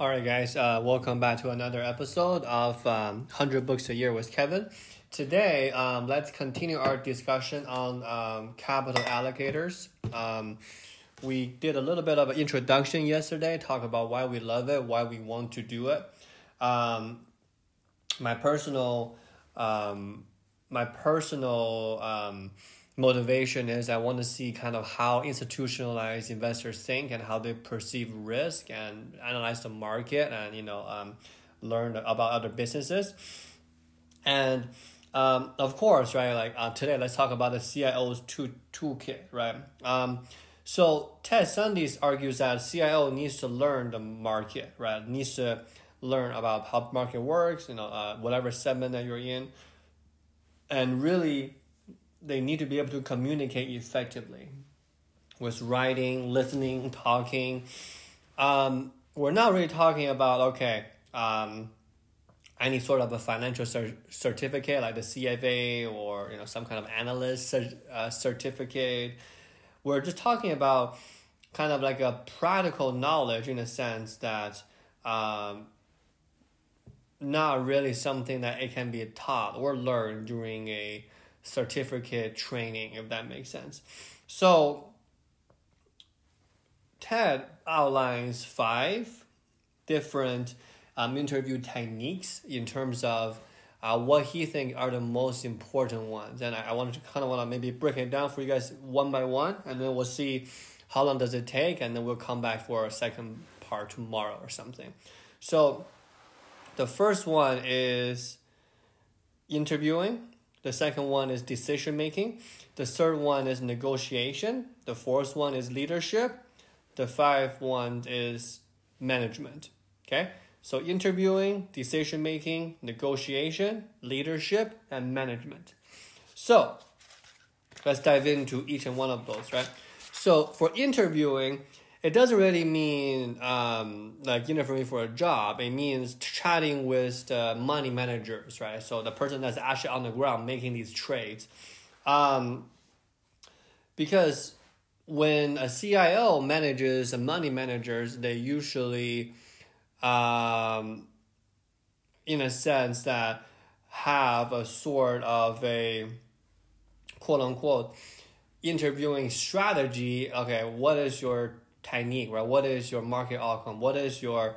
All right, guys, uh, welcome back to another episode of um, 100 Books a Year with Kevin. Today, um, let's continue our discussion on um, capital allocators. Um, we did a little bit of an introduction yesterday, talk about why we love it, why we want to do it. Um, my personal, um, my personal motivation is I want to see kind of how institutionalized investors think and how they perceive risk and analyze the market and you know um, learn about other businesses. And um, of course, right, like uh, today, let's talk about the CIO's two, toolkit, right? Um, so Ted Sundin argues that CIO needs to learn the market, right? Needs to learn about how market works, you know, uh, whatever segment that you're in, and really they need to be able to communicate effectively with writing, listening, talking. Um, we're not really talking about okay, um, any sort of a financial cer- certificate like the CFA or you know some kind of analyst cer- uh, certificate. We're just talking about kind of like a practical knowledge in a sense that um, not really something that it can be taught or learned during a certificate training, if that makes sense. So, Ted outlines five different um, interview techniques in terms of uh, what he think are the most important ones. And I, I wanted to kind of want to maybe break it down for you guys one by one, and then we'll see how long does it take, and then we'll come back for a second part tomorrow or something. So the first one is interviewing. The second one is decision making. The third one is negotiation. The fourth one is leadership. The fifth one is management. Okay? So interviewing, decision making, negotiation, leadership, and management. So let's dive into each and one of those, right? So for interviewing, it doesn't really mean um, like interviewing for a job. It means chatting with the money managers, right? So the person that's actually on the ground making these trades. Um, because when a CIO manages a money managers, they usually, um, in a sense, that have a sort of a quote unquote interviewing strategy. Okay, what is your technique, right? What is your market outcome? What is your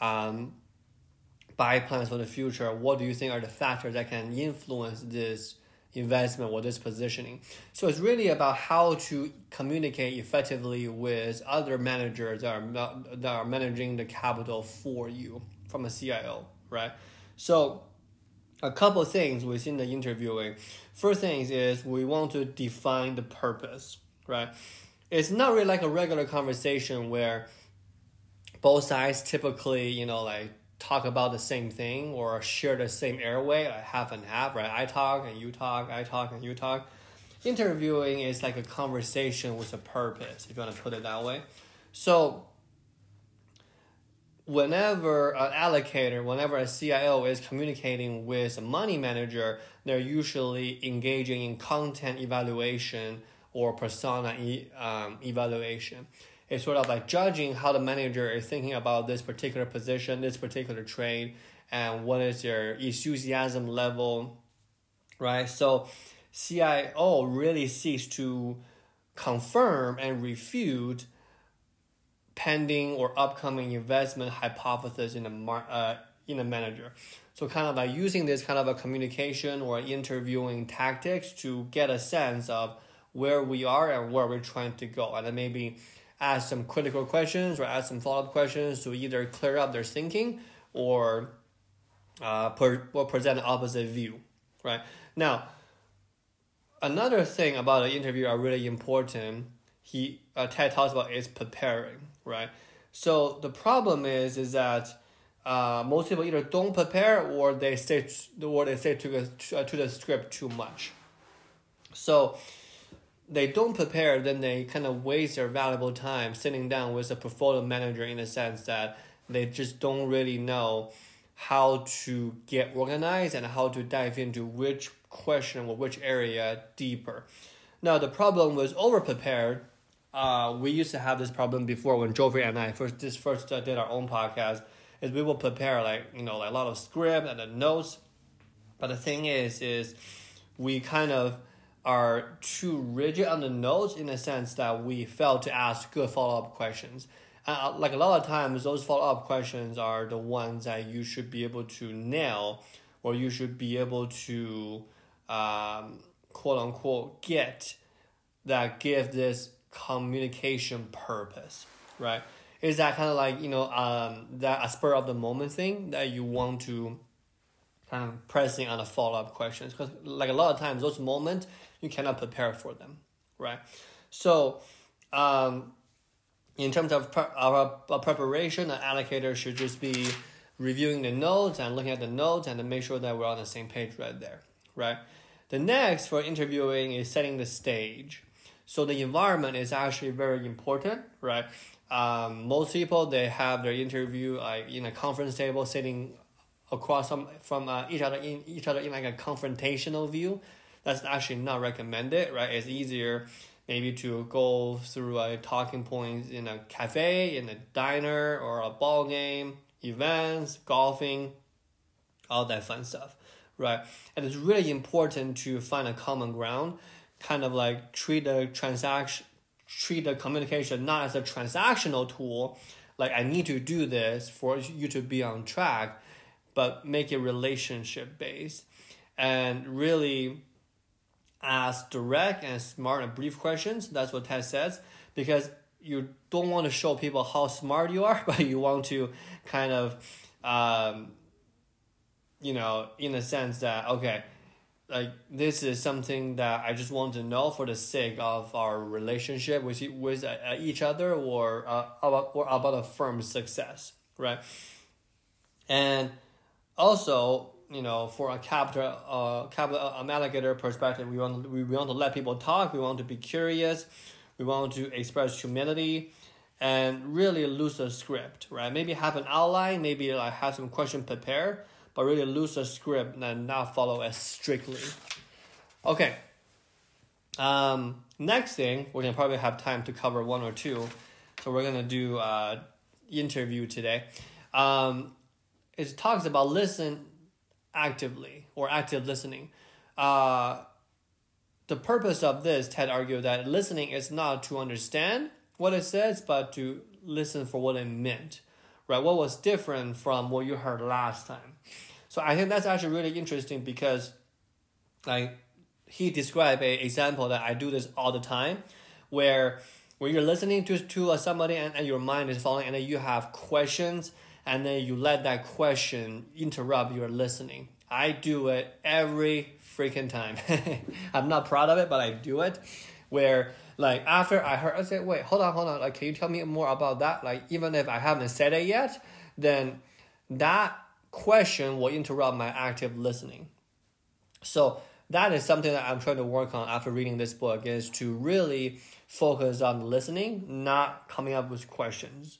um, buy plans for the future? What do you think are the factors that can influence this investment or this positioning? So it's really about how to communicate effectively with other managers that are that are managing the capital for you from a CIO, right? So a couple things within the interviewing. First thing is we want to define the purpose, right? It's not really like a regular conversation where both sides typically, you know, like talk about the same thing or share the same airway, like half and half, right? I talk and you talk, I talk and you talk. Interviewing is like a conversation with a purpose, if you want to put it that way. So, whenever an allocator, whenever a CIO is communicating with a money manager, they're usually engaging in content evaluation or persona e- um, evaluation. It's sort of like judging how the manager is thinking about this particular position, this particular trade, and what is their enthusiasm level, right? So, CIO really seeks to confirm and refute pending or upcoming investment hypothesis in a mar- uh, in a manager. So kind of like using this kind of a communication or interviewing tactics to get a sense of where we are and where we're trying to go, and then maybe ask some critical questions or ask some follow up questions to either clear up their thinking or uh, per, or present an opposite view, right? Now, another thing about the interview are really important. He uh, Ted talks about is preparing, right? So the problem is is that uh, most people either don't prepare or they say or they say to the to the script too much. So they don't prepare, then they kind of waste their valuable time sitting down with a portfolio manager in the sense that they just don't really know how to get organized and how to dive into which question or which area deeper. Now, the problem was over prepared. Uh, we used to have this problem before when Joffrey and I first this first uh, did our own podcast. is we will prepare like you know like a lot of script and the notes, but the thing is is we kind of are too rigid on the notes in the sense that we fail to ask good follow up questions. Uh, like a lot of times, those follow up questions are the ones that you should be able to nail, or you should be able to, um, quote unquote, get that give this communication purpose, right? Is that kind of like you know um, that a spur of the moment thing that you want to kind of pressing on the follow up questions because like a lot of times those moments you cannot prepare for them, right? So, um, in terms of pre- our, our preparation, an allocator should just be reviewing the notes and looking at the notes and make sure that we're on the same page right there, right? The next for interviewing is setting the stage. So the environment is actually very important, right? Um, most people they have their interview like in a conference table sitting across from from uh, each other in each other in like a confrontational view that's actually not recommended, right? It's easier maybe to go through a talking points in a cafe, in a diner, or a ball game, events, golfing, all that fun stuff, right? And it's really important to find a common ground, kind of like treat the transaction, treat the communication not as a transactional tool, like I need to do this for you to be on track, but make it relationship based and really ask direct and smart and brief questions. That's what Ted says because you don't want to show people how smart you are, but you want to kind of, um, you know, in a sense that okay, like this is something that I just want to know for the sake of our relationship with with uh, each other or uh, about or about a firm's success, right? And also you know, for a capital, uh, capital um, allocator perspective, we want we want to let people talk. We want to be curious. We want to express humility, and really lose the script, right? Maybe have an outline, maybe like have some question prepared, but really lose the script and not follow as strictly. Okay. Um, next thing, we're gonna probably have time to cover one or two, so we're gonna do uh interview today. Um, it talks about listen actively or active listening. Uh, the purpose of this, Ted argued that listening is not to understand what it says, but to listen for what it meant, right? What was different from what you heard last time. So I think that's actually really interesting because, like, he described an example that I do this all the time, where when you're listening to to somebody and, and your mind is following, and then you have questions and then you let that question interrupt your listening. I do it every freaking time. I'm not proud of it, but I do it. Where like after I heard, I said, wait, hold on, hold on. Like, can you tell me more about that? Like, even if I haven't said it yet, then that question will interrupt my active listening. So that is something that I'm trying to work on after reading this book is to really focus on listening, not coming up with questions.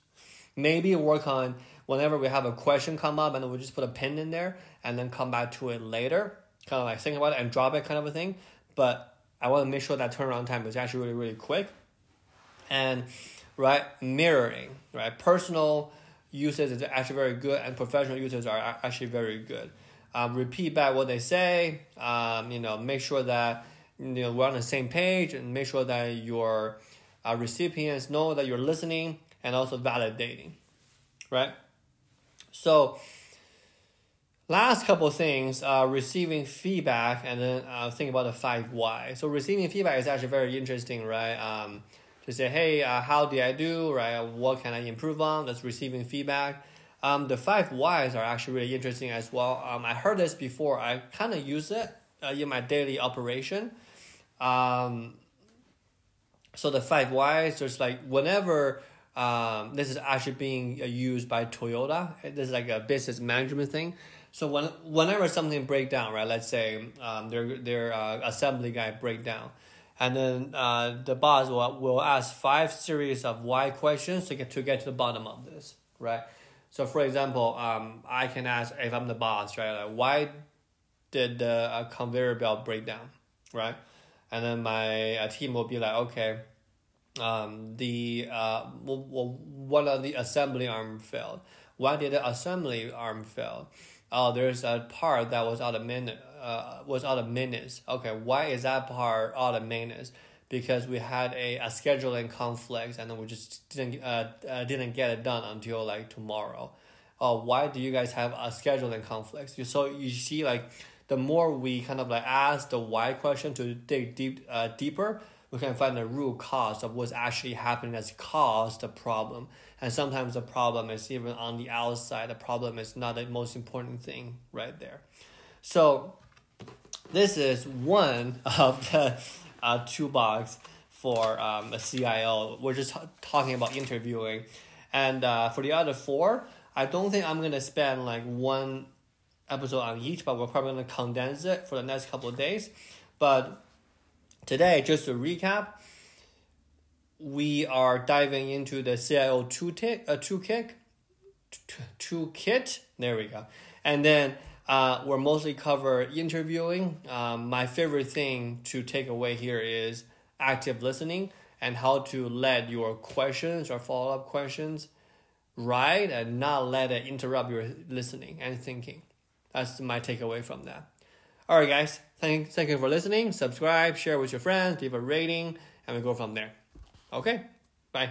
Maybe work on whenever we have a question come up and we just put a pin in there and then come back to it later, kind of like think about it and drop it kind of a thing. But I want to make sure that turnaround time is actually really, really quick. And right, mirroring, right? Personal users is actually very good and professional users are actually very good. Um, repeat back what they say, um, you know, make sure that you know we're on the same page and make sure that your uh, recipients know that you're listening and also validating, right? So, last couple things, uh, receiving feedback and then uh, think about the five why. So, receiving feedback is actually very interesting, right? Um, to say, hey, uh, how did I do, right? What can I improve on? That's receiving feedback. Um, the five whys are actually really interesting as well. Um, I heard this before. I kind of use it uh, in my daily operation. Um, so the five whys, there's like whenever um, this is actually being uh, used by Toyota. This is like a business management thing. So when whenever something break down, right? Let's say um, their their uh, assembly guy break down, and then uh, the boss will, will ask five series of why questions to get to get to the bottom of this, right? So for example, um, I can ask if I'm the boss, right? Like, why did the uh, conveyor belt break down, right? And then my uh, team will be like, okay, um, the uh, one of the assembly arm failed. Why did the assembly arm fail? Oh, there's a part that was out of minute uh, was out of minutes. Okay, why is that part out of minutes? Because we had a, a scheduling conflict and we just didn't uh, uh, didn't get it done until like tomorrow. Oh, why do you guys have a scheduling conflict? You so you see like the more we kind of like ask the why question to dig deep uh, deeper, we can find the root cause of what's actually happening that's caused the problem. And sometimes the problem is even on the outside. The problem is not the most important thing right there. So this is one of the uh, toolbox for um, a CIO. We're just talking about interviewing. And uh, for the other four, I don't think I'm gonna spend like one episode on each, but we're probably gonna condense it for the next couple of days. But today, just to recap, we are diving into the CIO toolkit, uh, toolkit, toolkit. There we go, and then uh, we're mostly cover interviewing. Um, my favorite thing to take away here is active listening and how to let your questions or follow up questions right and not let it interrupt your listening and thinking. That's my takeaway from that. All right, guys. Thank, thank you for listening. Subscribe, share with your friends, leave a rating, and we go from there. Okay, bye.